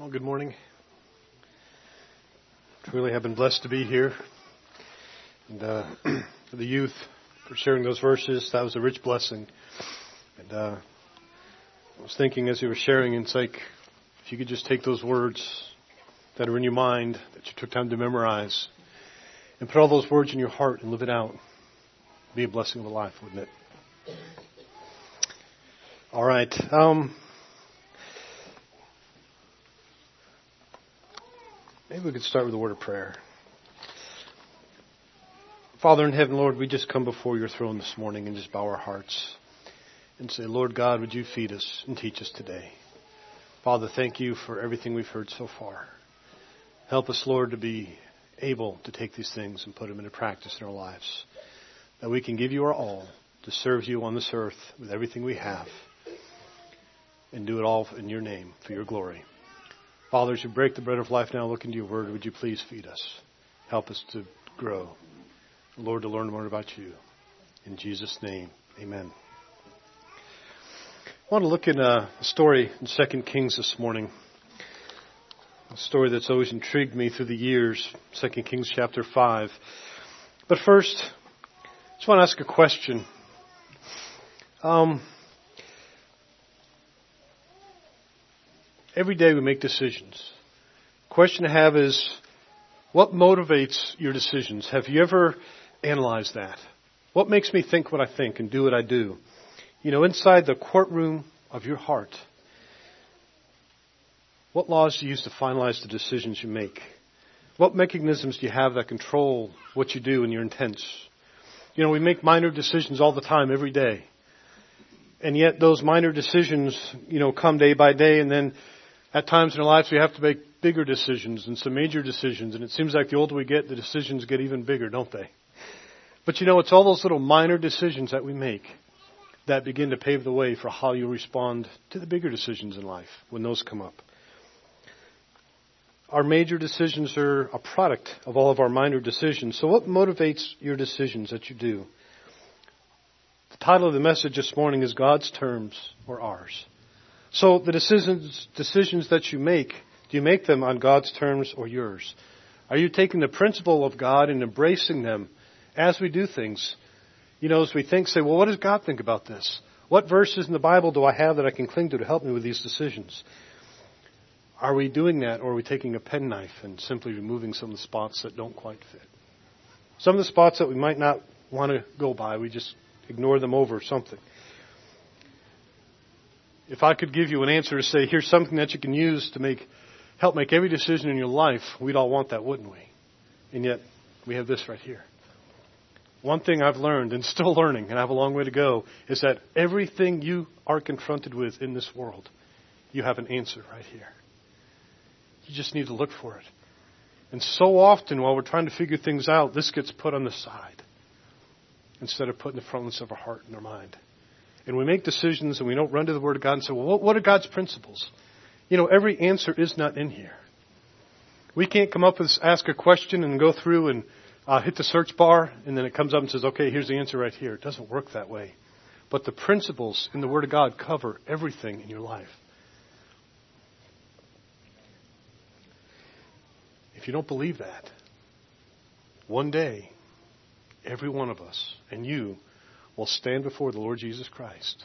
Well, good morning. Truly have been blessed to be here. And uh, for the youth, for sharing those verses, that was a rich blessing. And uh, I was thinking as you were sharing, it's like if you could just take those words that are in your mind, that you took time to memorize, and put all those words in your heart and live it out, It'd be a blessing of a life, wouldn't it? All right. Um, maybe we could start with a word of prayer. Father in heaven, Lord, we just come before your throne this morning and just bow our hearts and say, Lord God, would you feed us and teach us today? Father, thank you for everything we've heard so far. Help us, Lord, to be able to take these things and put them into practice in our lives. That we can give you our all to serve you on this earth with everything we have and do it all in your name for your glory. Father, as you break the bread of life now, look into your word. Would you please feed us? Help us to grow. Lord, to learn more about you. In Jesus' name, amen. I want to look in a story in 2 Kings this morning. A story that's always intrigued me through the years, 2 Kings chapter 5. But first, I just want to ask a question. Um, Every day we make decisions. Question to have is, what motivates your decisions? Have you ever analyzed that? What makes me think what I think and do what I do? You know, inside the courtroom of your heart, what laws do you use to finalize the decisions you make? What mechanisms do you have that control what you do and your intents? You know, we make minor decisions all the time, every day. And yet those minor decisions, you know, come day by day and then at times in our lives, we have to make bigger decisions and some major decisions, and it seems like the older we get, the decisions get even bigger, don't they? But you know, it's all those little minor decisions that we make that begin to pave the way for how you respond to the bigger decisions in life when those come up. Our major decisions are a product of all of our minor decisions. So what motivates your decisions that you do? The title of the message this morning is God's terms or ours. So the decisions, decisions that you make, do you make them on God's terms or yours? Are you taking the principle of God and embracing them as we do things? You know, as we think, say, well, what does God think about this? What verses in the Bible do I have that I can cling to to help me with these decisions? Are we doing that or are we taking a penknife and simply removing some of the spots that don't quite fit? Some of the spots that we might not want to go by, we just ignore them over something if I could give you an answer to say, here's something that you can use to make, help make every decision in your life, we'd all want that, wouldn't we? And yet, we have this right here. One thing I've learned and still learning, and I have a long way to go, is that everything you are confronted with in this world, you have an answer right here. You just need to look for it. And so often, while we're trying to figure things out, this gets put on the side instead of put in the frontness of our heart and our mind and we make decisions and we don't run to the Word of God and say, well, what are God's principles? You know, every answer is not in here. We can't come up with, ask a question and go through and uh, hit the search bar and then it comes up and says, okay, here's the answer right here. It doesn't work that way. But the principles in the Word of God cover everything in your life. If you don't believe that, one day, every one of us, and you, will stand before the Lord Jesus Christ.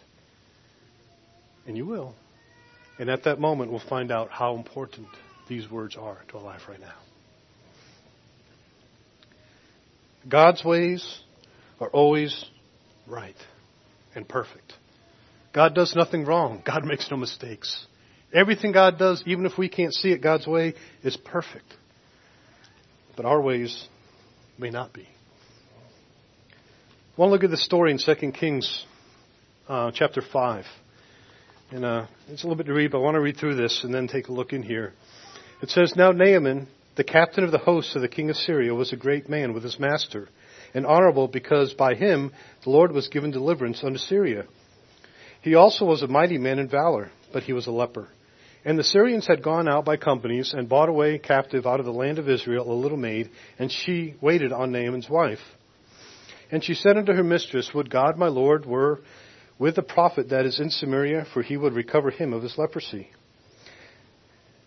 And you will. And at that moment, we'll find out how important these words are to our life right now. God's ways are always right and perfect. God does nothing wrong. God makes no mistakes. Everything God does, even if we can't see it God's way, is perfect. But our ways may not be. To look at the story in 2 Kings uh, chapter 5. And uh, it's a little bit to read, but I want to read through this and then take a look in here. It says, Now Naaman, the captain of the hosts of the king of Syria, was a great man with his master, and honorable because by him the Lord was given deliverance unto Syria. He also was a mighty man in valor, but he was a leper. And the Syrians had gone out by companies and bought away captive out of the land of Israel a little maid, and she waited on Naaman's wife. And she said unto her mistress, Would God, my Lord, were with the prophet that is in Samaria, for he would recover him of his leprosy.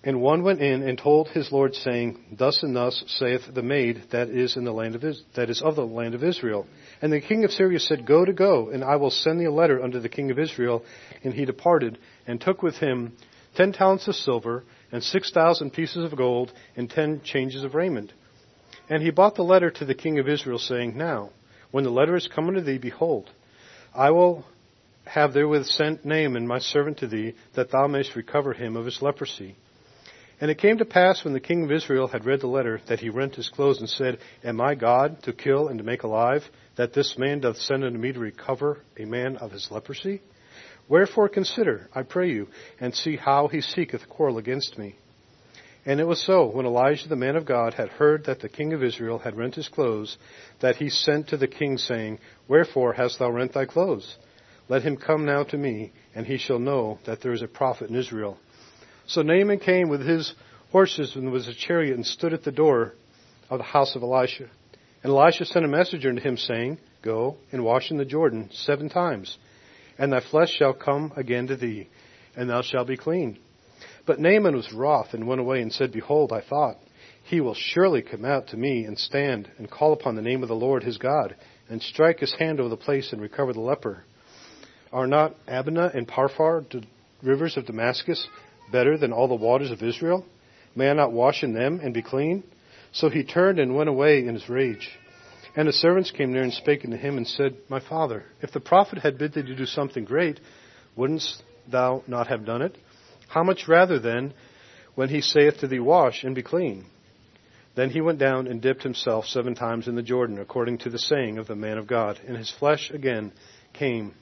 And one went in and told his lord, saying, Thus and thus saith the maid that is in the land of Is- that is of the land of Israel. And the king of Syria said, Go to go, and I will send thee a letter unto the king of Israel. And he departed, and took with him ten talents of silver, and six thousand pieces of gold, and ten changes of raiment. And he brought the letter to the king of Israel, saying, Now, when the letter is come unto thee, behold, I will have therewith sent Naaman my servant to thee, that thou mayest recover him of his leprosy. And it came to pass when the king of Israel had read the letter that he rent his clothes and said, Am I God to kill and to make alive, that this man doth send unto me to recover a man of his leprosy? Wherefore consider, I pray you, and see how he seeketh quarrel against me. And it was so, when Elijah the man of God had heard that the king of Israel had rent his clothes, that he sent to the king, saying, Wherefore hast thou rent thy clothes? Let him come now to me, and he shall know that there is a prophet in Israel. So Naaman came with his horses and was a chariot and stood at the door of the house of Elisha. And Elisha sent a messenger unto him, saying, Go and wash in the Jordan seven times, and thy flesh shall come again to thee, and thou shalt be clean. But Naaman was wroth and went away and said, Behold, I thought, he will surely come out to me and stand and call upon the name of the Lord his God, and strike his hand over the place and recover the leper. Are not Abana and Pharpar, the rivers of Damascus, better than all the waters of Israel? May I not wash in them and be clean? So he turned and went away in his rage. And his servants came near and spake unto him and said, My father, if the prophet had bid thee to do something great, wouldn't thou not have done it? How much rather then when he saith to thee, Wash and be clean? Then he went down and dipped himself seven times in the Jordan, according to the saying of the man of God, and his flesh again came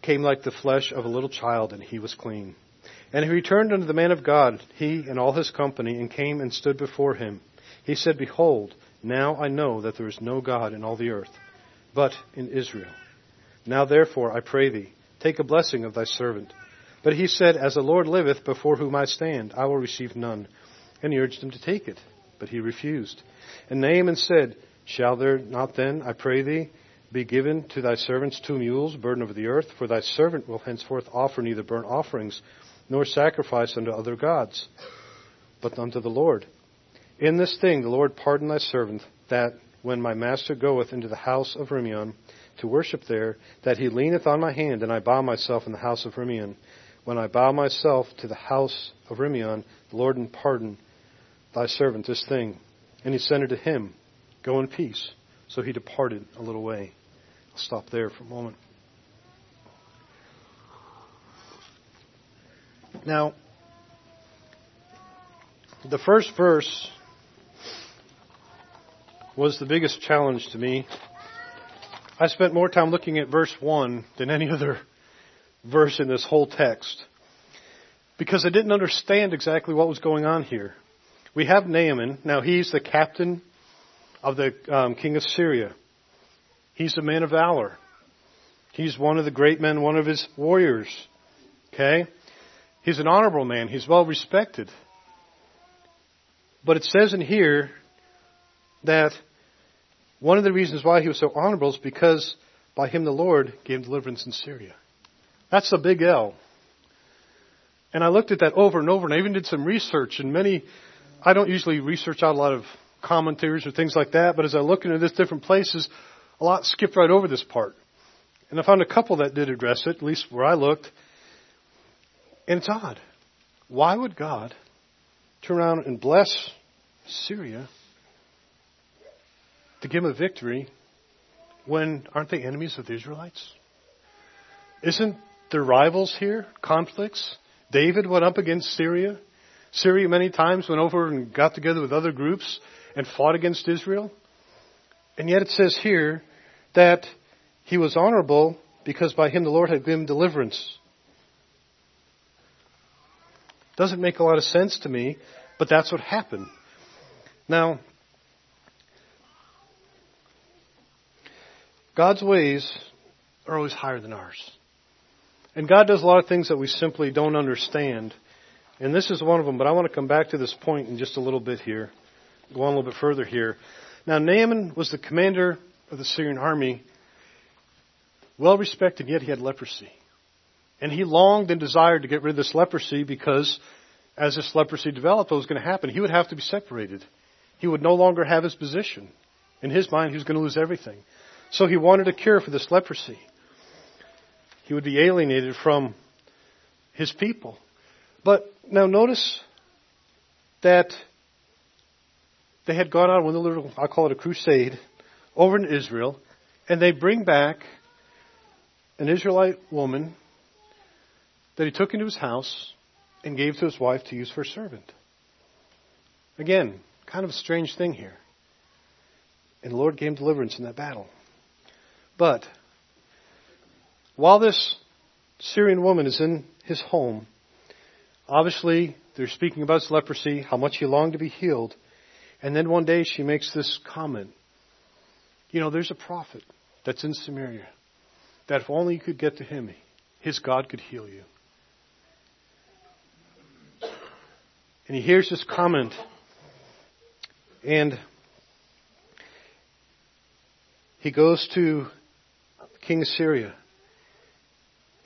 came like the flesh of a little child, and he was clean. And he returned unto the man of God, he and all his company, and came and stood before him. He said, Behold, now I know that there is no God in all the earth, but in Israel. Now therefore, I pray thee, take a blessing of thy servant. But he said, As the Lord liveth, before whom I stand, I will receive none. And he urged him to take it, but he refused. And Naaman said, Shall there not then, I pray thee, be given to thy servants two mules, burden over the earth? For thy servant will henceforth offer neither burnt offerings nor sacrifice unto other gods, but unto the Lord. In this thing the Lord pardon thy servant, that when my master goeth into the house of Rimmon to worship there, that he leaneth on my hand, and I bow myself in the house of Rimmon. When I bow myself to the house of Rimmon, Lord pardon thy servant this thing. And he sent said unto him, Go in peace. So he departed a little way. I'll stop there for a moment. Now, the first verse was the biggest challenge to me. I spent more time looking at verse 1 than any other verse in this whole text because I didn't understand exactly what was going on here. We have Naaman. Now, he's the captain of the um, king of Syria. He's a man of valor. He's one of the great men, one of his warriors. Okay? He's an honorable man. He's well respected. But it says in here that one of the reasons why he was so honorable is because by him the Lord gave deliverance in Syria. That's a big L. And I looked at that over and over and I even did some research and many, I don't usually research out a lot of commentaries or things like that, but as I look into this different places, a lot skipped right over this part. And I found a couple that did address it, at least where I looked. And it's odd. Why would God turn around and bless Syria to give them a victory when aren't they enemies of the Israelites? Isn't there rivals here? Conflicts? David went up against Syria. Syria many times went over and got together with other groups and fought against Israel. And yet it says here that he was honorable because by him the Lord had given deliverance. Doesn't make a lot of sense to me, but that's what happened. Now, God's ways are always higher than ours. And God does a lot of things that we simply don't understand. And this is one of them, but I want to come back to this point in just a little bit here. Go on a little bit further here. Now, Naaman was the commander of the Syrian army, well respected, yet he had leprosy. And he longed and desired to get rid of this leprosy because as this leprosy developed, what was going to happen? He would have to be separated. He would no longer have his position. In his mind, he was going to lose everything. So he wanted a cure for this leprosy. He would be alienated from his people. But now notice that they had gone on one little, I'll call it a crusade, over in Israel, and they bring back an Israelite woman that he took into his house and gave to his wife to use for a servant. Again, kind of a strange thing here. And the Lord gave deliverance in that battle. But while this Syrian woman is in his home, obviously they're speaking about his leprosy, how much he longed to be healed. And then one day she makes this comment. You know, there's a prophet that's in Samaria that if only you could get to him, his God could heal you. And he hears this comment and he goes to King of Syria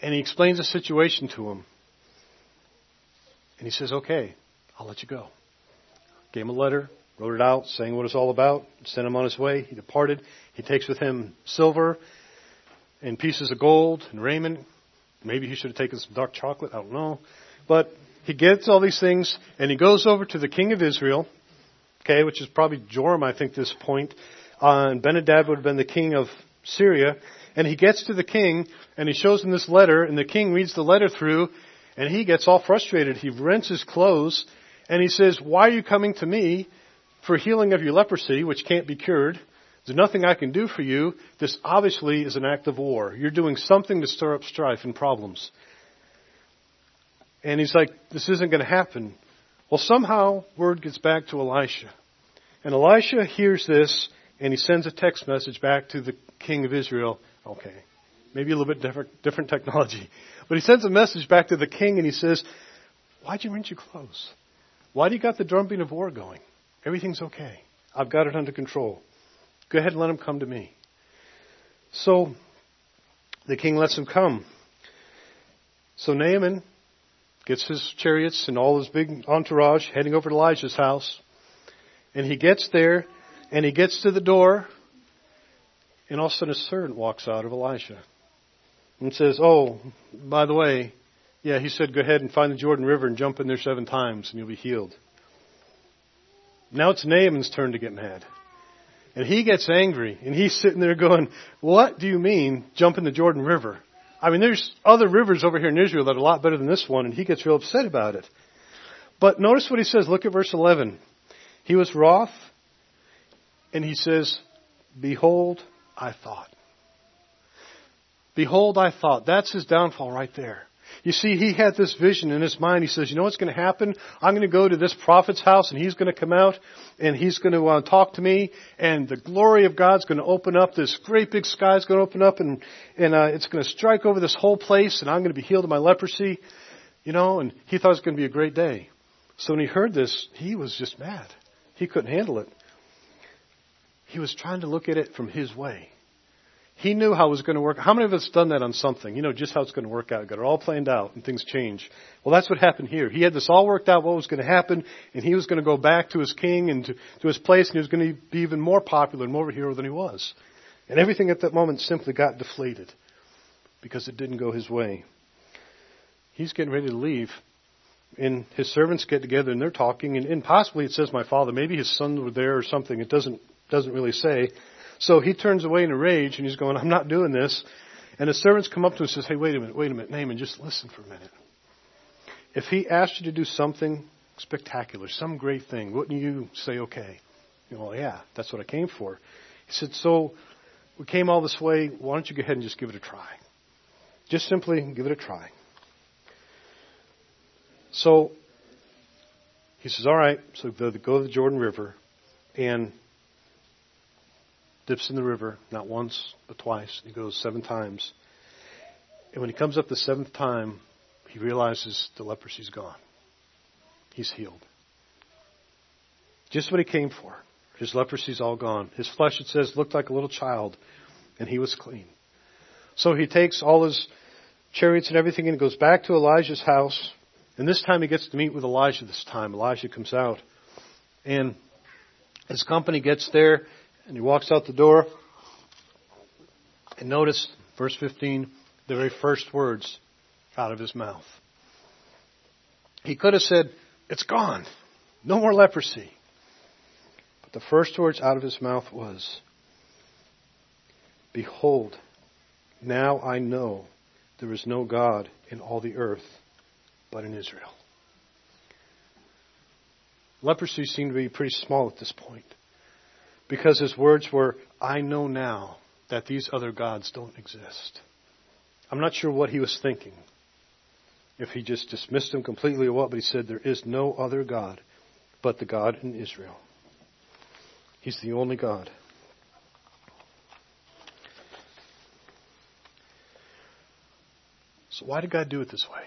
and he explains the situation to him. And he says, Okay, I'll let you go. Gave him a letter, wrote it out, saying what it's all about, sent him on his way. He departed. He takes with him silver and pieces of gold and raiment. Maybe he should have taken some dark chocolate, I don't know. But he gets all these things and he goes over to the king of Israel, okay, which is probably Joram, I think, this point. Uh, and Benhadad would have been the king of Syria. And he gets to the king and he shows him this letter and the king reads the letter through and he gets all frustrated. He rents his clothes and he says, why are you coming to me for healing of your leprosy, which can't be cured? There's nothing I can do for you. This obviously is an act of war. You're doing something to stir up strife and problems. And he's like, this isn't going to happen. Well, somehow word gets back to Elisha. And Elisha hears this and he sends a text message back to the king of Israel. Okay. Maybe a little bit different, different technology. But he sends a message back to the king and he says, why'd you rent your clothes? Why do you got the drumbeat of war going? Everything's okay. I've got it under control. Go ahead and let him come to me. So the king lets him come. So Naaman gets his chariots and all his big entourage heading over to Elijah's house. And he gets there and he gets to the door and all of a sudden a servant walks out of Elisha and says, Oh, by the way, yeah, he said, go ahead and find the Jordan River and jump in there seven times and you'll be healed. Now it's Naaman's turn to get mad. And he gets angry and he's sitting there going, what do you mean jump in the Jordan River? I mean, there's other rivers over here in Israel that are a lot better than this one and he gets real upset about it. But notice what he says. Look at verse 11. He was wroth and he says, behold, I thought. Behold, I thought. That's his downfall right there. You see, he had this vision in his mind. He says, you know what's going to happen? I'm going to go to this prophet's house and he's going to come out and he's going to uh, talk to me and the glory of God's going to open up. This great big sky is going to open up and, and uh, it's going to strike over this whole place and I'm going to be healed of my leprosy. You know, and he thought it was going to be a great day. So when he heard this, he was just mad. He couldn't handle it. He was trying to look at it from his way. He knew how it was going to work. How many of us done that on something? You know just how it's going to work out. Got it all planned out and things change. Well, that's what happened here. He had this all worked out, what was going to happen, and he was going to go back to his king and to, to his place, and he was going to be even more popular and more of a hero than he was. And everything at that moment simply got deflated because it didn't go his way. He's getting ready to leave, and his servants get together and they're talking, and, and possibly it says my father, maybe his sons were there or something. It doesn't doesn't really say. So he turns away in a rage and he's going, I'm not doing this. And the servants come up to him and says, Hey, wait a minute, wait a minute, Naaman, just listen for a minute. If he asked you to do something spectacular, some great thing, wouldn't you say, okay? Well, yeah, that's what I came for. He said, so we came all this way. Why don't you go ahead and just give it a try? Just simply give it a try. So he says, all right. So go to the Jordan River and dips in the river, not once, but twice. He goes seven times. And when he comes up the seventh time, he realizes the leprosy's gone. He's healed. Just what he came for. His leprosy's all gone. His flesh, it says, looked like a little child, and he was clean. So he takes all his chariots and everything, and goes back to Elijah's house. And this time he gets to meet with Elijah this time. Elijah comes out. And his company gets there, and he walks out the door. And notice, verse 15, the very first words out of his mouth. He could have said, It's gone. No more leprosy. But the first words out of his mouth was, Behold, now I know there is no God in all the earth but in Israel. Leprosy seemed to be pretty small at this point because his words were, I know now that these other gods don't exist. I'm not sure what he was thinking. If he just dismissed them completely or what, but he said, There is no other God but the God in Israel. He's the only God. So, why did God do it this way?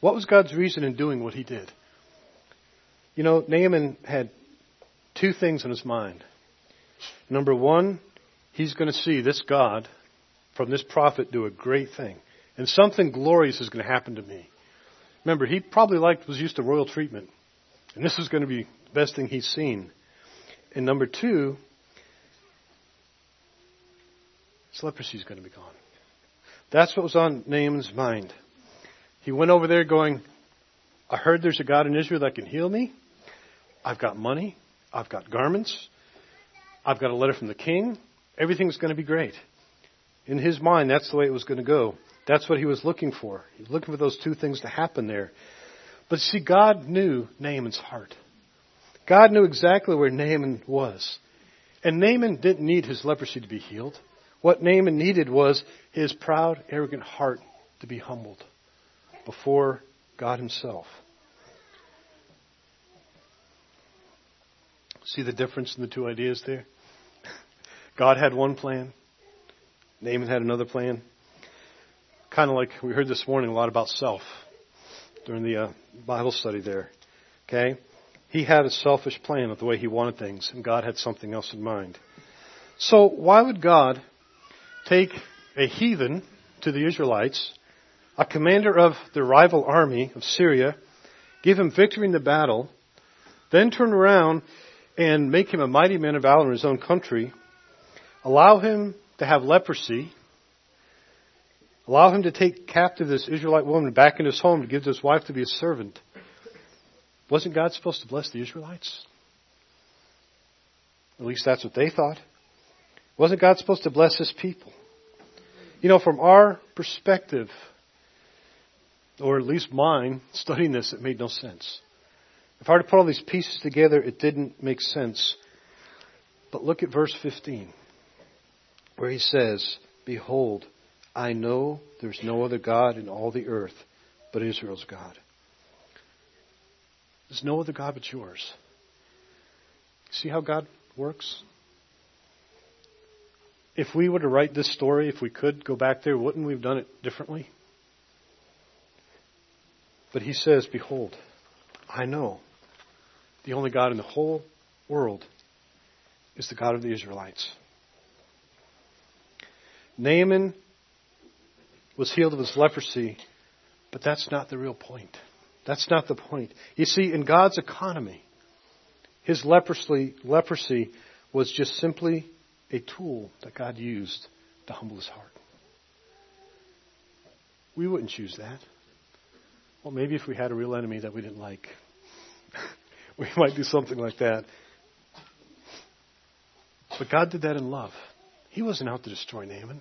What was God's reason in doing what he did? You know, Naaman had two things in his mind. Number one, he's going to see this God from this prophet do a great thing. And something glorious is going to happen to me. Remember, he probably liked, was used to royal treatment. And this is going to be the best thing he's seen. And number two, his leprosy is going to be gone. That's what was on Naaman's mind. He went over there going, I heard there's a God in Israel that can heal me. I've got money. I've got garments. I've got a letter from the king. Everything's going to be great. In his mind, that's the way it was going to go. That's what he was looking for. He was looking for those two things to happen there. But see, God knew Naaman's heart. God knew exactly where Naaman was. And Naaman didn't need his leprosy to be healed. What Naaman needed was his proud, arrogant heart to be humbled before God Himself. See the difference in the two ideas there? God had one plan, Naaman had another plan. Kind of like we heard this morning a lot about self during the uh, Bible study there. Okay? He had a selfish plan of the way he wanted things, and God had something else in mind. So, why would God take a heathen to the Israelites a commander of the rival army of Syria, give him victory in the battle, then turn around and make him a mighty man of valor in his own country, allow him to have leprosy, allow him to take captive this Israelite woman back in his home to give to his wife to be a servant. Wasn't God supposed to bless the Israelites? At least that's what they thought. Wasn't God supposed to bless his people? You know, from our perspective, or at least mine, studying this, it made no sense. If I were to put all these pieces together, it didn't make sense. But look at verse 15, where he says, Behold, I know there's no other God in all the earth but Israel's God. There's no other God but yours. See how God works? If we were to write this story, if we could go back there, wouldn't we have done it differently? But he says, Behold, I know the only God in the whole world is the God of the Israelites. Naaman was healed of his leprosy, but that's not the real point. That's not the point. You see, in God's economy, his leprosy, leprosy was just simply a tool that God used to humble his heart. We wouldn't choose that. Well, maybe if we had a real enemy that we didn't like, we might do something like that. But God did that in love. He wasn't out to destroy Naaman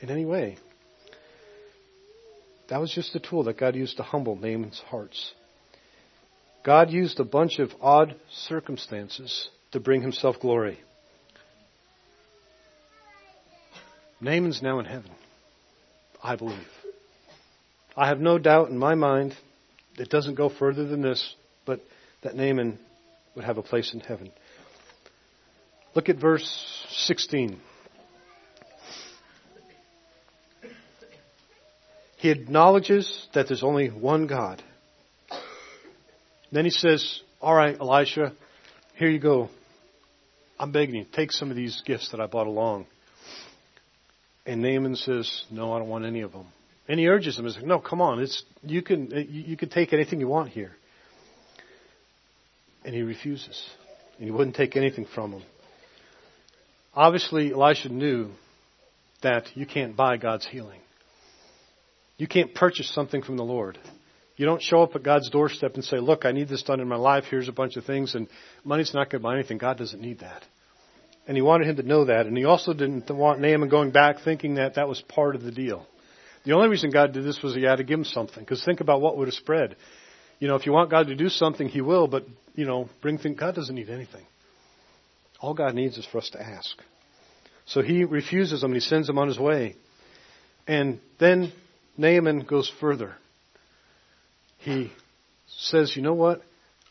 in any way. That was just a tool that God used to humble Naaman's hearts. God used a bunch of odd circumstances to bring himself glory. Naaman's now in heaven, I believe. I have no doubt in my mind, it doesn't go further than this, but that Naaman would have a place in heaven. Look at verse 16. He acknowledges that there's only one God. Then he says, All right, Elisha, here you go. I'm begging you, take some of these gifts that I brought along. And Naaman says, No, I don't want any of them. And he urges him, he's like, no, come on, it's, you, can, you can take anything you want here. And he refuses. And he wouldn't take anything from him. Obviously, Elisha knew that you can't buy God's healing. You can't purchase something from the Lord. You don't show up at God's doorstep and say, Look, I need this done in my life. Here's a bunch of things. And money's not going to buy anything. God doesn't need that. And he wanted him to know that. And he also didn't want Naaman going back thinking that that was part of the deal. The only reason God did this was he had to give him something. Because think about what would have spread. You know, if you want God to do something, he will. But, you know, bring things. God doesn't need anything. All God needs is for us to ask. So he refuses him and he sends him on his way. And then Naaman goes further. He says, You know what?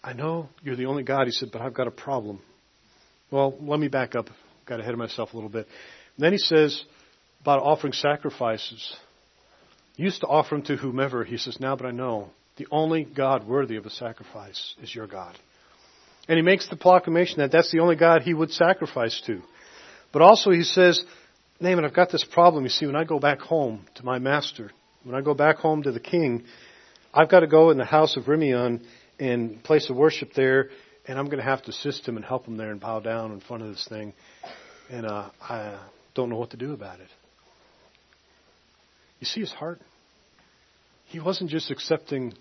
I know you're the only God. He said, But I've got a problem. Well, let me back up. Got ahead of myself a little bit. And then he says about offering sacrifices. He used to offer them to whomever. He says, Now, but I know the only God worthy of a sacrifice is your God. And he makes the proclamation that that's the only God he would sacrifice to. But also he says, Naaman, I've got this problem. You see, when I go back home to my master, when I go back home to the king, I've got to go in the house of Rimmon and place of worship there, and I'm going to have to assist him and help him there and bow down in front of this thing. And uh, I don't know what to do about it. You see his heart? He wasn't just accepting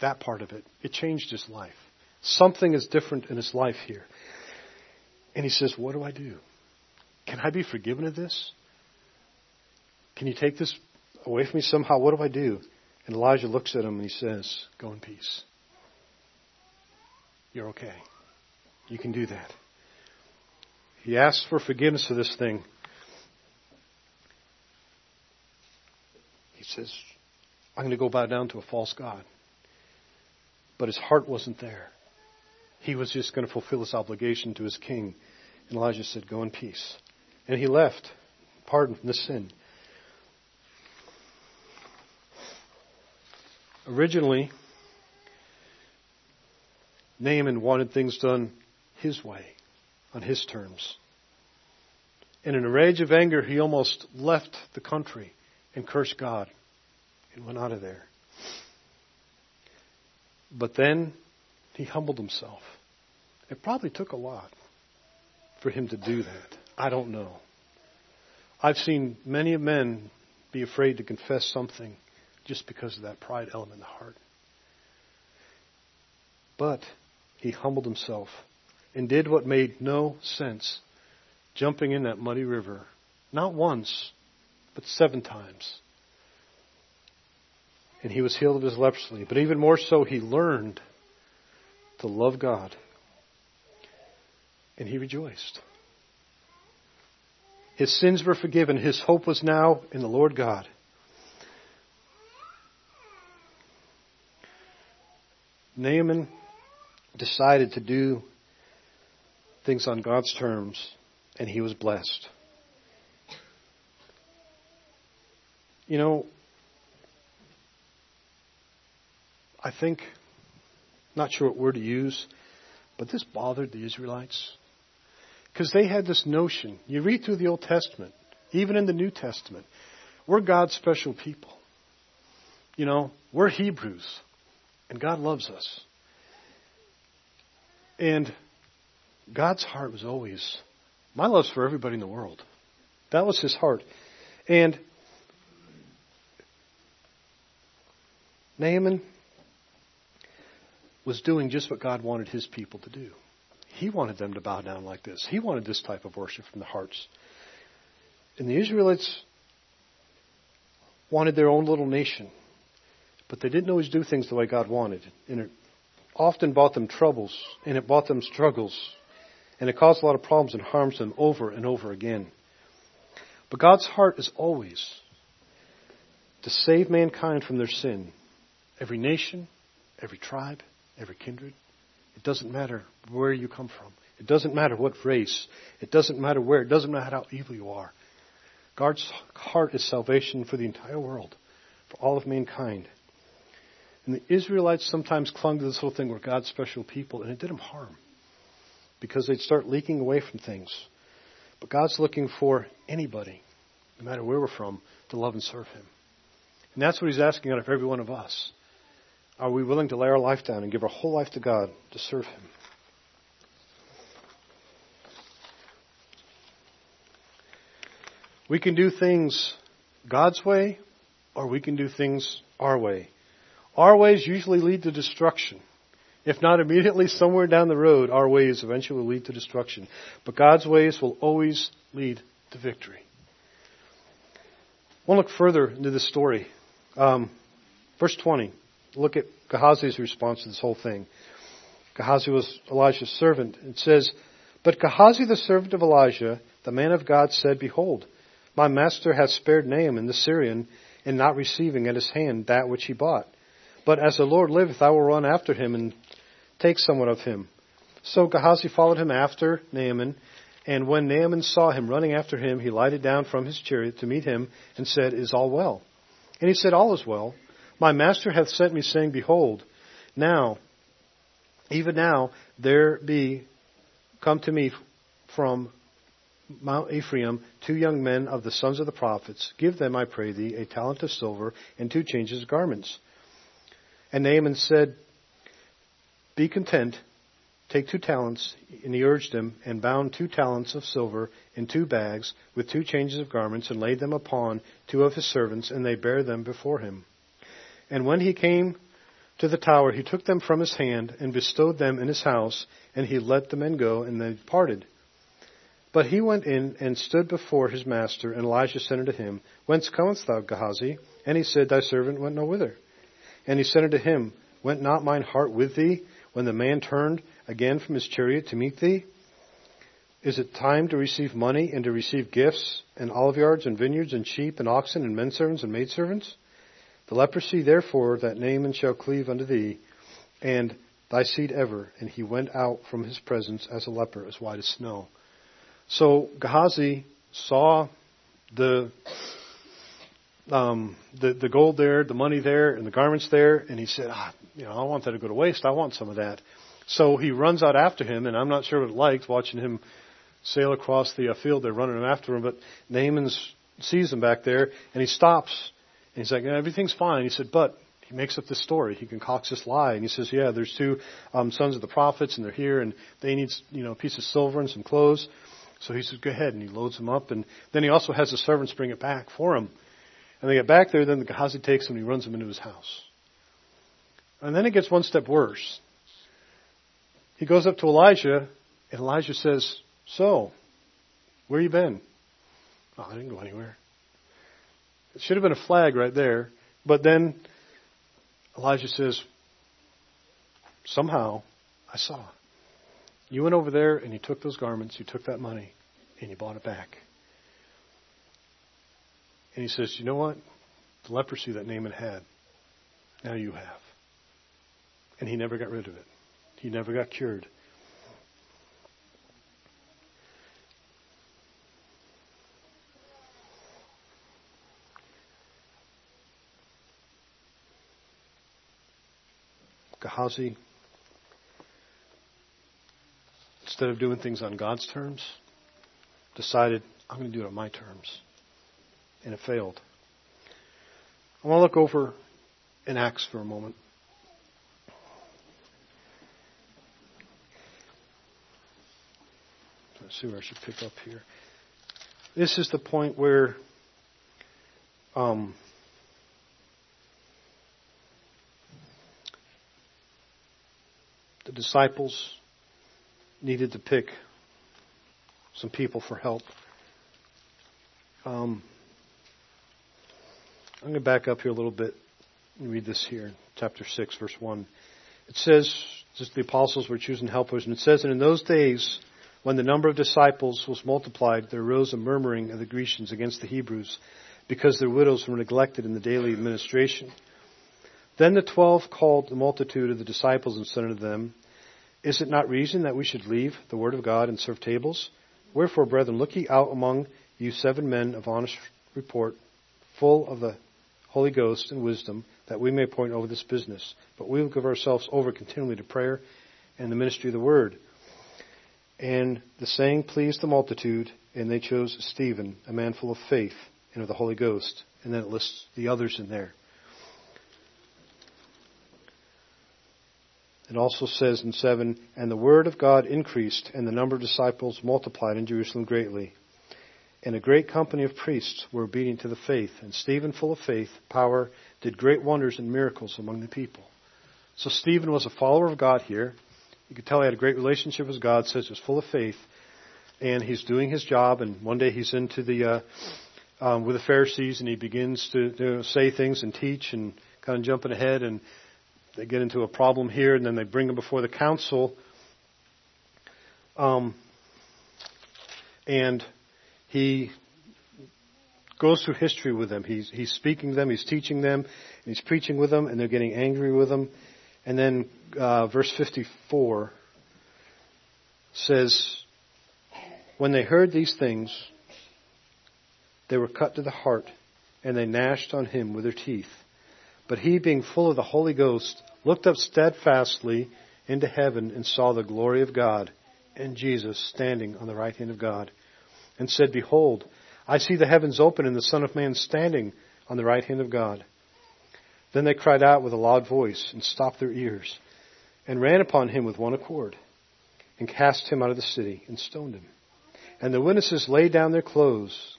that part of it, it changed his life. Something is different in his life here. And he says, What do I do? Can I be forgiven of this? Can you take this away from me somehow? What do I do? And Elijah looks at him and he says, Go in peace. You're okay. You can do that. He asks for forgiveness for this thing. He says, I'm going to go bow down to a false God. But his heart wasn't there. He was just going to fulfill his obligation to his king. And Elijah said, Go in peace. And he left, pardoned from the sin. Originally, Naaman wanted things done his way, on his terms. And in a rage of anger, he almost left the country and cursed God and went out of there. But then he humbled himself. It probably took a lot for him to do that. I don't know. I've seen many men be afraid to confess something just because of that pride element in the heart. But he humbled himself and did what made no sense jumping in that muddy river, not once, but seven times. And he was healed of his leprosy. But even more so, he learned to love God. And he rejoiced. His sins were forgiven. His hope was now in the Lord God. Naaman decided to do things on God's terms, and he was blessed. You know, I think, not sure what word to use, but this bothered the Israelites. Because they had this notion. You read through the Old Testament, even in the New Testament, we're God's special people. You know, we're Hebrews. And God loves us. And God's heart was always, my love's for everybody in the world. That was his heart. And Naaman was doing just what God wanted his people to do. He wanted them to bow down like this. He wanted this type of worship from the hearts. And the Israelites wanted their own little nation. But they didn't always do things the way God wanted. And it often brought them troubles, and it brought them struggles. And it caused a lot of problems and harms them over and over again. But God's heart is always to save mankind from their sin. Every nation, every tribe, every kindred. It doesn't matter where you come from. It doesn't matter what race. It doesn't matter where. It doesn't matter how evil you are. God's heart is salvation for the entire world, for all of mankind. And the Israelites sometimes clung to this whole thing, we're God's special people, and it did them harm because they'd start leaking away from things. But God's looking for anybody, no matter where we're from, to love and serve Him. And that's what he's asking out of every one of us. Are we willing to lay our life down and give our whole life to God to serve him? We can do things God's way, or we can do things our way. Our ways usually lead to destruction. If not immediately, somewhere down the road, our ways eventually lead to destruction. But God's ways will always lead to victory. I want to look further into this story. Um, verse 20. Look at Gehazi's response to this whole thing. Gehazi was Elijah's servant. It says, But Gehazi, the servant of Elijah, the man of God, said, Behold, my master hath spared Naaman the Syrian in not receiving at his hand that which he bought. But as the Lord liveth, I will run after him and take somewhat of him. So Gehazi followed him after Naaman, and when Naaman saw him running after him, he lighted down from his chariot to meet him and said, Is all well? And he said, All is well. My master hath sent me, saying, Behold, now, even now, there be come to me from Mount Ephraim two young men of the sons of the prophets. Give them, I pray thee, a talent of silver and two changes of garments. And Naaman said, Be content, take two talents. And he urged him, and bound two talents of silver in two bags with two changes of garments, and laid them upon two of his servants, and they bare them before him. And when he came to the tower, he took them from his hand, and bestowed them in his house, and he let the men go, and they departed. But he went in and stood before his master, and Elijah said unto him, Whence comest thou, Gehazi? And he said, Thy servant went no whither. And he said unto him, Went not mine heart with thee when the man turned again from his chariot to meet thee? Is it time to receive money and to receive gifts, and oliveyards and vineyards and sheep and oxen and menservants and maidservants? The leprosy therefore that Naaman shall cleave unto thee, and thy seed ever. And he went out from his presence as a leper, as white as snow. So Gehazi saw the, um, the the gold there, the money there, and the garments there, and he said, ah, "You know, I want that to go to waste. I want some of that." So he runs out after him, and I'm not sure what it liked watching him sail across the uh, field. They're running him after him, but Naaman sees him back there, and he stops, and he's like, "Everything's fine." He said, "But." He makes up this story. He concocts this lie, and he says, "Yeah, there's two um, sons of the prophets, and they're here, and they need, you know, a piece of silver and some clothes." So he says, go ahead. And he loads them up. And then he also has the servants bring it back for him. And they get back there. Then the Gehazi takes them and he runs them into his house. And then it gets one step worse. He goes up to Elijah and Elijah says, so, where you been? Oh, I didn't go anywhere. It should have been a flag right there. But then Elijah says, somehow I saw. You went over there and you took those garments, you took that money, and you bought it back. And he says, You know what? The leprosy that Naaman had, now you have. And he never got rid of it, he never got cured. Instead of doing things on God's terms, decided, I'm going to do it on my terms. And it failed. I want to look over in Acts for a moment. Let's see where I should pick up here. This is the point where um, the disciples needed to pick some people for help. Um, I'm going to back up here a little bit and read this here, chapter 6, verse 1. It says, just the apostles were choosing helpers, and it says, And in those days, when the number of disciples was multiplied, there arose a murmuring of the Grecians against the Hebrews, because their widows were neglected in the daily administration. Then the twelve called the multitude of the disciples and said unto them, is it not reason that we should leave the word of God and serve tables? Wherefore, brethren, look ye out among you seven men of honest report, full of the Holy Ghost and wisdom, that we may point over this business. But we will give ourselves over continually to prayer and the ministry of the word. And the saying pleased the multitude, and they chose Stephen, a man full of faith and of the Holy Ghost. And then it lists the others in there. It also says in 7, And the word of God increased, and the number of disciples multiplied in Jerusalem greatly. And a great company of priests were obedient to the faith. And Stephen, full of faith, power, did great wonders and miracles among the people. So Stephen was a follower of God here. You could tell he had a great relationship with God, says he was full of faith. And he's doing his job, and one day he's into the, uh, um, with the Pharisees, and he begins to you know, say things and teach and kind of jumping ahead, and they get into a problem here, and then they bring him before the council. Um, and he goes through history with them. He's, he's speaking to them, he's teaching them, he's preaching with them, and they're getting angry with him. And then uh, verse 54 says, When they heard these things, they were cut to the heart, and they gnashed on him with their teeth. But he, being full of the Holy Ghost, looked up steadfastly into heaven and saw the glory of God and Jesus standing on the right hand of God and said, Behold, I see the heavens open and the Son of Man standing on the right hand of God. Then they cried out with a loud voice and stopped their ears and ran upon him with one accord and cast him out of the city and stoned him. And the witnesses laid down their clothes.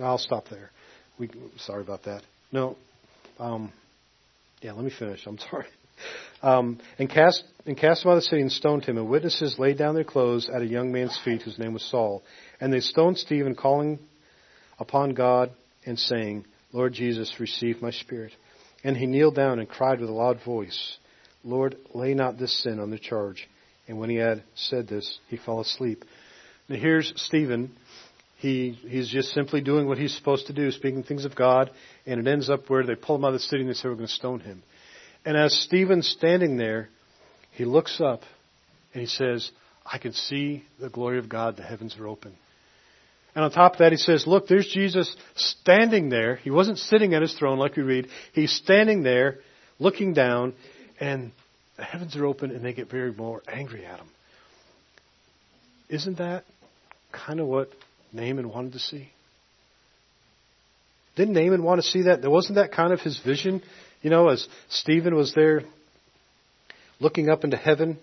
I'll stop there. We, sorry about that. No. Um, yeah, let me finish. I'm sorry. Um, and cast and cast him out of the city and stoned him. And witnesses laid down their clothes at a young man's feet, whose name was Saul. And they stoned Stephen, calling upon God and saying, Lord Jesus, receive my spirit. And he kneeled down and cried with a loud voice, Lord, lay not this sin on the charge. And when he had said this, he fell asleep. Now here's Stephen. He, he's just simply doing what he's supposed to do, speaking things of God, and it ends up where they pull him out of the city and they say, we're going to stone him. And as Stephen's standing there, he looks up and he says, I can see the glory of God, the heavens are open. And on top of that, he says, Look, there's Jesus standing there. He wasn't sitting at his throne like we read. He's standing there, looking down, and the heavens are open, and they get very more angry at him. Isn't that kind of what Naaman wanted to see? Didn't Naaman want to see that? Wasn't that kind of his vision? You know, as Stephen was there looking up into heaven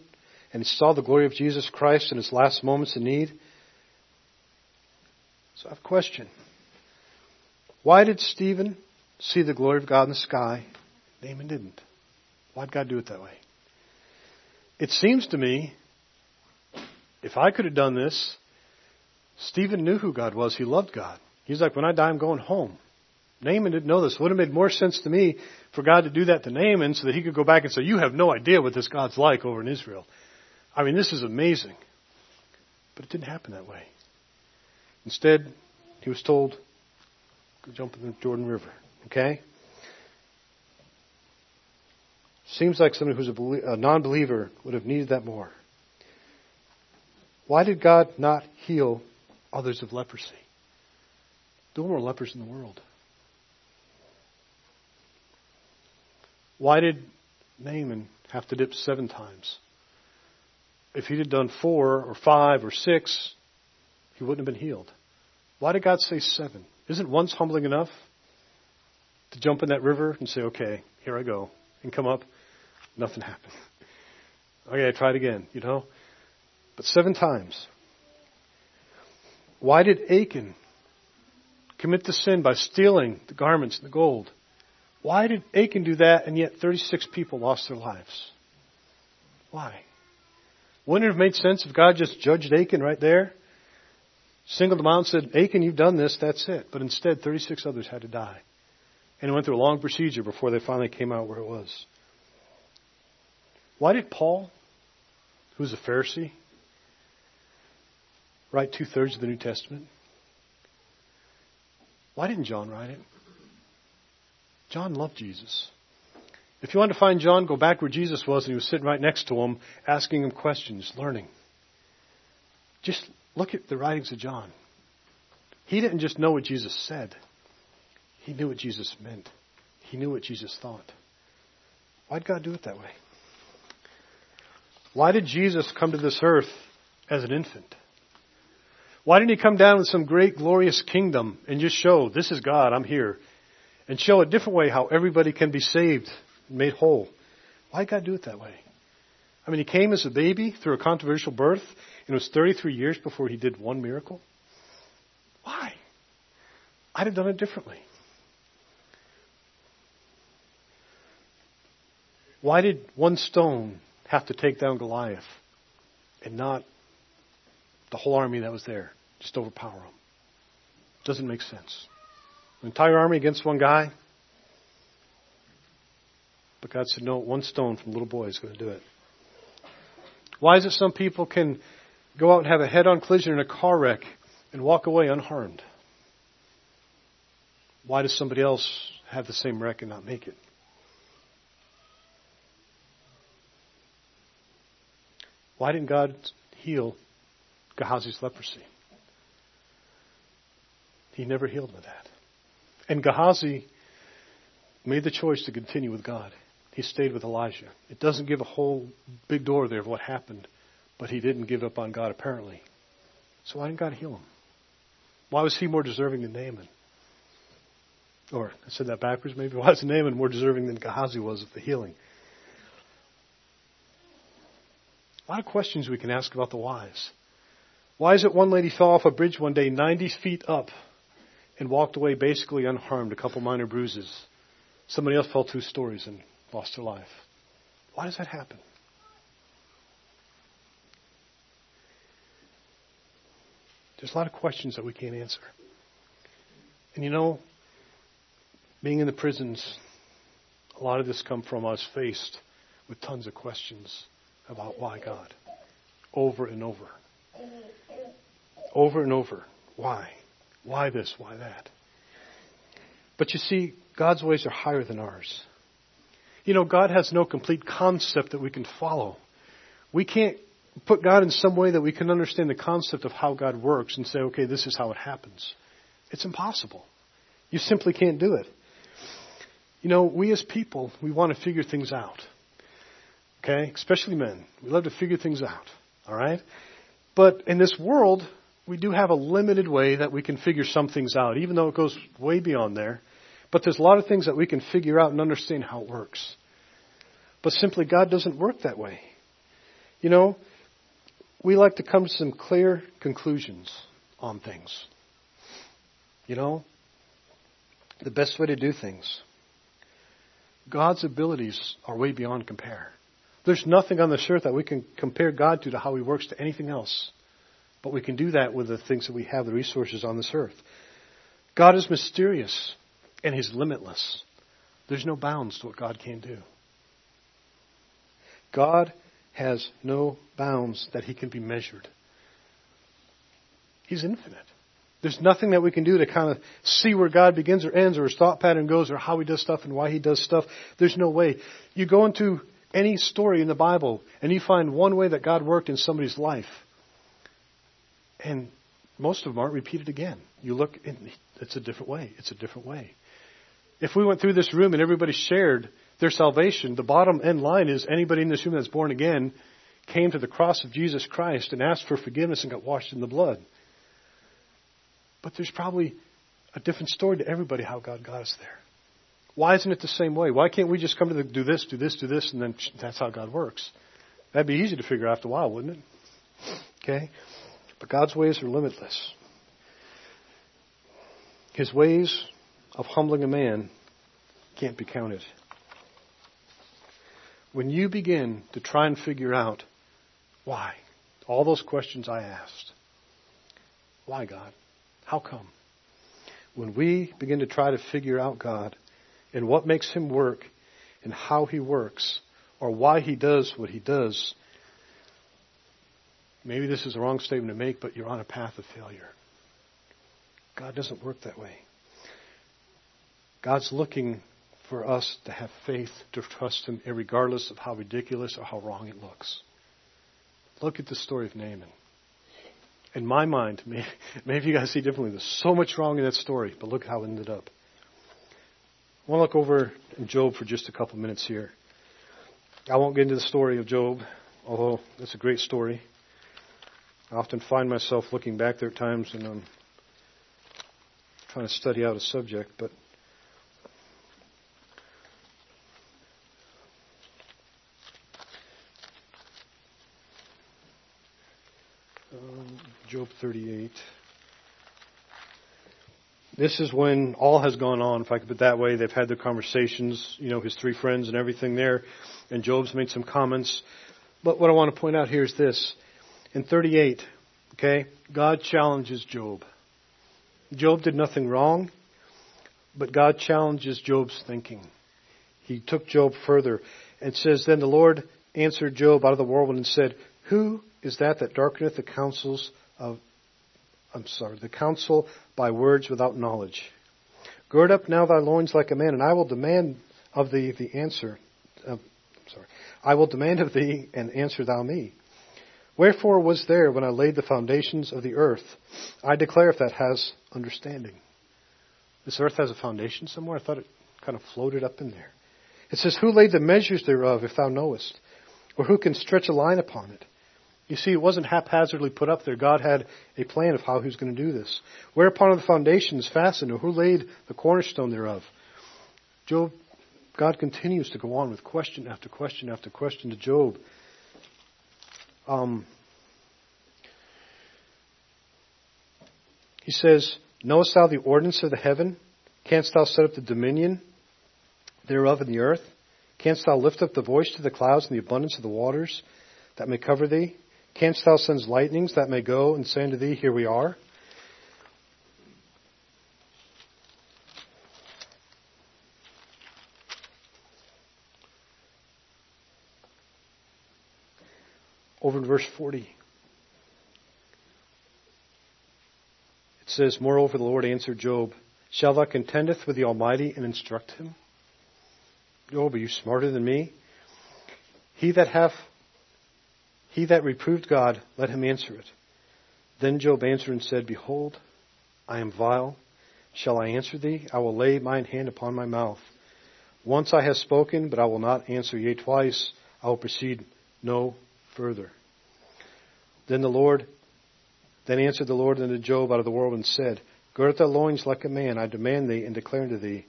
and he saw the glory of Jesus Christ in his last moments of need. So I have a question. Why did Stephen see the glory of God in the sky? Naaman didn't. Why'd God do it that way? It seems to me, if I could have done this, Stephen knew who God was. He loved God. He's like, when I die, I'm going home. Naaman didn't know this. It would have made more sense to me for God to do that to Naaman so that he could go back and say, You have no idea what this God's like over in Israel. I mean, this is amazing. But it didn't happen that way. Instead, he was told, Go jump in the Jordan River. Okay? Seems like somebody who's a, non believer would have needed that more. Why did God not heal others of leprosy? There were more lepers in the world. Why did Naaman have to dip seven times? If he'd have done four or five or six, he wouldn't have been healed. Why did God say seven? Isn't once humbling enough to jump in that river and say, okay, here I go, and come up? Nothing happened. Okay, I tried again, you know? But seven times. Why did Achan commit the sin by stealing the garments and the gold? Why did Achan do that and yet 36 people lost their lives? Why? Wouldn't it have made sense if God just judged Achan right there? Singled him out and said, Achan, you've done this, that's it. But instead, 36 others had to die. And it went through a long procedure before they finally came out where it was. Why did Paul, who was a Pharisee, write two thirds of the New Testament? Why didn't John write it? John loved Jesus. If you want to find John, go back where Jesus was and he was sitting right next to him, asking him questions, learning. Just look at the writings of John. He didn't just know what Jesus said, he knew what Jesus meant. He knew what Jesus thought. Why'd God do it that way? Why did Jesus come to this earth as an infant? Why didn't he come down with some great glorious kingdom and just show, this is God, I'm here? and show a different way how everybody can be saved, made whole. Why did God do it that way? I mean, he came as a baby through a controversial birth, and it was 33 years before he did one miracle. Why? I'd have done it differently. Why did one stone have to take down Goliath and not the whole army that was there? Just overpower him. Doesn't make sense. An entire army against one guy. But God said, no, one stone from a little boy is going to do it. Why is it some people can go out and have a head on collision in a car wreck and walk away unharmed? Why does somebody else have the same wreck and not make it? Why didn't God heal Gehazi's leprosy? He never healed with that. And Gehazi made the choice to continue with God. He stayed with Elijah. It doesn't give a whole big door there of what happened, but he didn't give up on God apparently. So why didn't God heal him? Why was he more deserving than Naaman? Or I said that backwards maybe. Why was Naaman more deserving than Gehazi was of the healing? A lot of questions we can ask about the whys. Why is it one lady fell off a bridge one day 90 feet up and walked away basically unharmed, a couple minor bruises? Somebody else fell two stories and lost their life. Why does that happen? There's a lot of questions that we can't answer. And you know, being in the prisons, a lot of this come from us faced with tons of questions about why God. Over and over. Over and over. Why? Why this? Why that? But you see, God's ways are higher than ours. You know, God has no complete concept that we can follow. We can't put God in some way that we can understand the concept of how God works and say, okay, this is how it happens. It's impossible. You simply can't do it. You know, we as people, we want to figure things out. Okay? Especially men. We love to figure things out. All right? But in this world, we do have a limited way that we can figure some things out, even though it goes way beyond there. But there's a lot of things that we can figure out and understand how it works. But simply, God doesn't work that way. You know, we like to come to some clear conclusions on things. You know, the best way to do things. God's abilities are way beyond compare. There's nothing on this earth that we can compare God to to how He works to anything else. But we can do that with the things that we have, the resources on this earth. God is mysterious and He's limitless. There's no bounds to what God can do. God has no bounds that He can be measured. He's infinite. There's nothing that we can do to kind of see where God begins or ends or his thought pattern goes or how he does stuff and why he does stuff. There's no way. You go into any story in the Bible and you find one way that God worked in somebody's life. And most of them aren't repeated again. You look and it's a different way. It's a different way. If we went through this room and everybody shared their salvation, the bottom end line is anybody in this room that's born again came to the cross of Jesus Christ and asked for forgiveness and got washed in the blood. But there's probably a different story to everybody how God got us there. Why isn't it the same way? Why can't we just come to the, do this, do this, do this, and then that's how God works? That'd be easy to figure out after a while, wouldn't it? Okay? But God's ways are limitless. His ways of humbling a man can't be counted. When you begin to try and figure out why, all those questions I asked, why God? How come? When we begin to try to figure out God, and what makes him work and how he works or why he does what he does, maybe this is a wrong statement to make, but you're on a path of failure. God doesn't work that way. God's looking for us to have faith, to trust Him, regardless of how ridiculous or how wrong it looks. Look at the story of Naaman. In my mind, maybe, you guys see differently. There's so much wrong in that story, but look how it ended up. I want to look over Job for just a couple minutes here. I won't get into the story of Job, although it's a great story. I often find myself looking back there at times and I'm trying to study out a subject, but um, Job 38. This is when all has gone on, if I could put it that way. They've had their conversations, you know, his three friends and everything there, and Job's made some comments. But what I want to point out here is this in 38, okay, God challenges Job. Job did nothing wrong, but God challenges Job's thinking. He took Job further and says, Then the Lord answered Job out of the whirlwind and said, Who is that that darkeneth the counsels of I'm sorry, the counsel by words without knowledge? Gird up now thy loins like a man, and I will demand of thee the answer. Uh, sorry, I will demand of thee, and answer thou me. Wherefore was there when I laid the foundations of the earth? I declare if that has understanding. This earth has a foundation somewhere. I thought it kind of floated up in there. It says, Who laid the measures thereof, if thou knowest? Or who can stretch a line upon it? You see, it wasn't haphazardly put up there. God had a plan of how he was going to do this. Whereupon are the foundations fastened, or who laid the cornerstone thereof? Job, God continues to go on with question after question after question to Job. Um, he says, Knowest thou the ordinance of the heaven? Canst thou set up the dominion thereof in the earth? Canst thou lift up the voice to the clouds and the abundance of the waters that may cover thee? Canst thou send lightnings that may go and say unto thee, Here we are? Over in verse 40. It says, Moreover, the Lord answered Job, Shall thou contendeth with the Almighty and instruct him? Job, are you smarter than me? He that hath he that reproved God, let him answer it. Then Job answered and said, Behold, I am vile. Shall I answer thee? I will lay mine hand upon my mouth. Once I have spoken, but I will not answer. Yea, twice I will proceed no further. Then the Lord, then answered the Lord unto Job out of the world and said, Gird thy loins like a man, I demand thee and declare unto thee.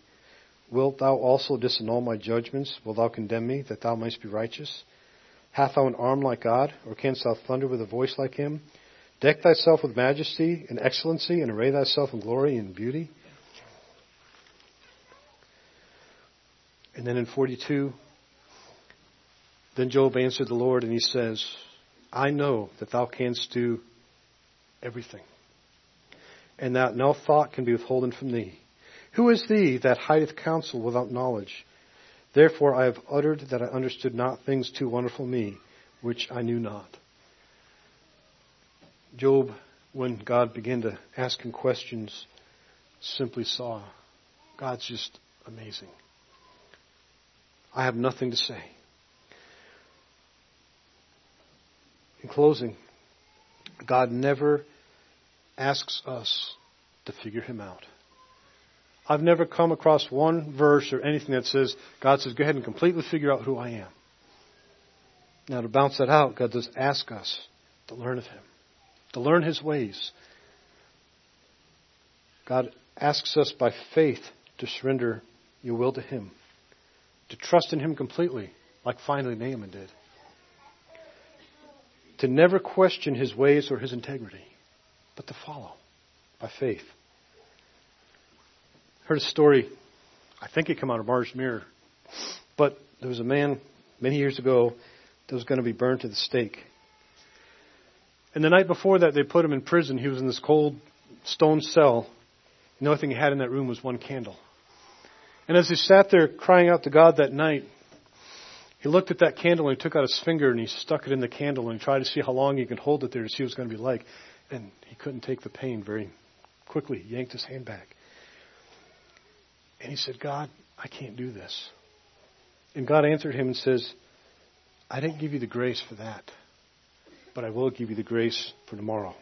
Wilt thou also disannul my judgments? Wilt thou condemn me, that thou mayst be righteous? Hath thou an arm like God, or canst thou thunder with a voice like him? Deck thyself with majesty and excellency, and array thyself in glory and beauty. And then in 42, then Job answered the Lord, and he says, I know that thou canst do everything, and that no thought can be withholden from thee. Who is thee that hideth counsel without knowledge? Therefore I have uttered that I understood not things too wonderful me, which I knew not. Job, when God began to ask him questions, simply saw God's just amazing. I have nothing to say. In closing, God never asks us to figure him out. I've never come across one verse or anything that says, God says, go ahead and completely figure out who I am. Now, to bounce that out, God does ask us to learn of Him, to learn His ways. God asks us by faith to surrender your will to Him, to trust in Him completely, like finally Naaman did, to never question His ways or His integrity, but to follow by faith I heard a story, I think it came out of Martyrs Mirror, but there was a man many years ago that was going to be burned to the stake. And the night before that, they put him in prison. He was in this cold stone cell. The only thing he had in that room was one candle. And as he sat there crying out to God that night, he looked at that candle and he took out his finger and he stuck it in the candle and he tried to see how long he could hold it there to see what it was going to be like. And he couldn't take the pain very quickly. He yanked his hand back. And he said, God, I can't do this. And God answered him and says, I didn't give you the grace for that, but I will give you the grace for tomorrow.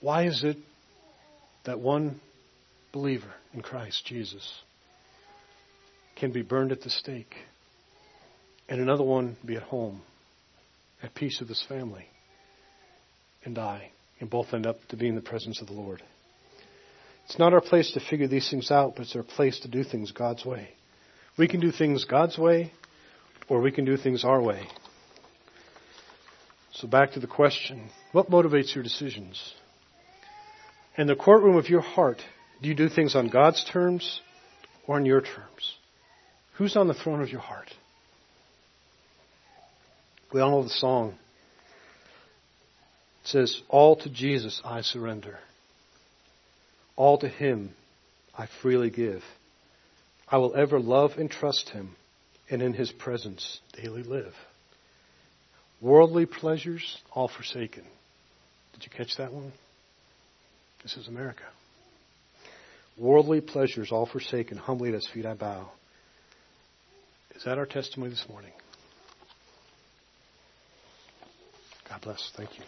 Why is it that one believer in Christ Jesus can be burned at the stake and another one be at home at peace with his family and die and both end up to be in the presence of the Lord? It's not our place to figure these things out, but it's our place to do things God's way. We can do things God's way, or we can do things our way. So back to the question what motivates your decisions? In the courtroom of your heart, do you do things on God's terms or on your terms? Who's on the throne of your heart? We all know the song. It says, All to Jesus I surrender. All to Him I freely give. I will ever love and trust Him, and in His presence daily live. Worldly pleasures all forsaken. Did you catch that one? This is America. Worldly pleasures all forsaken, humbly at His feet I bow. Is that our testimony this morning? God bless. Thank you.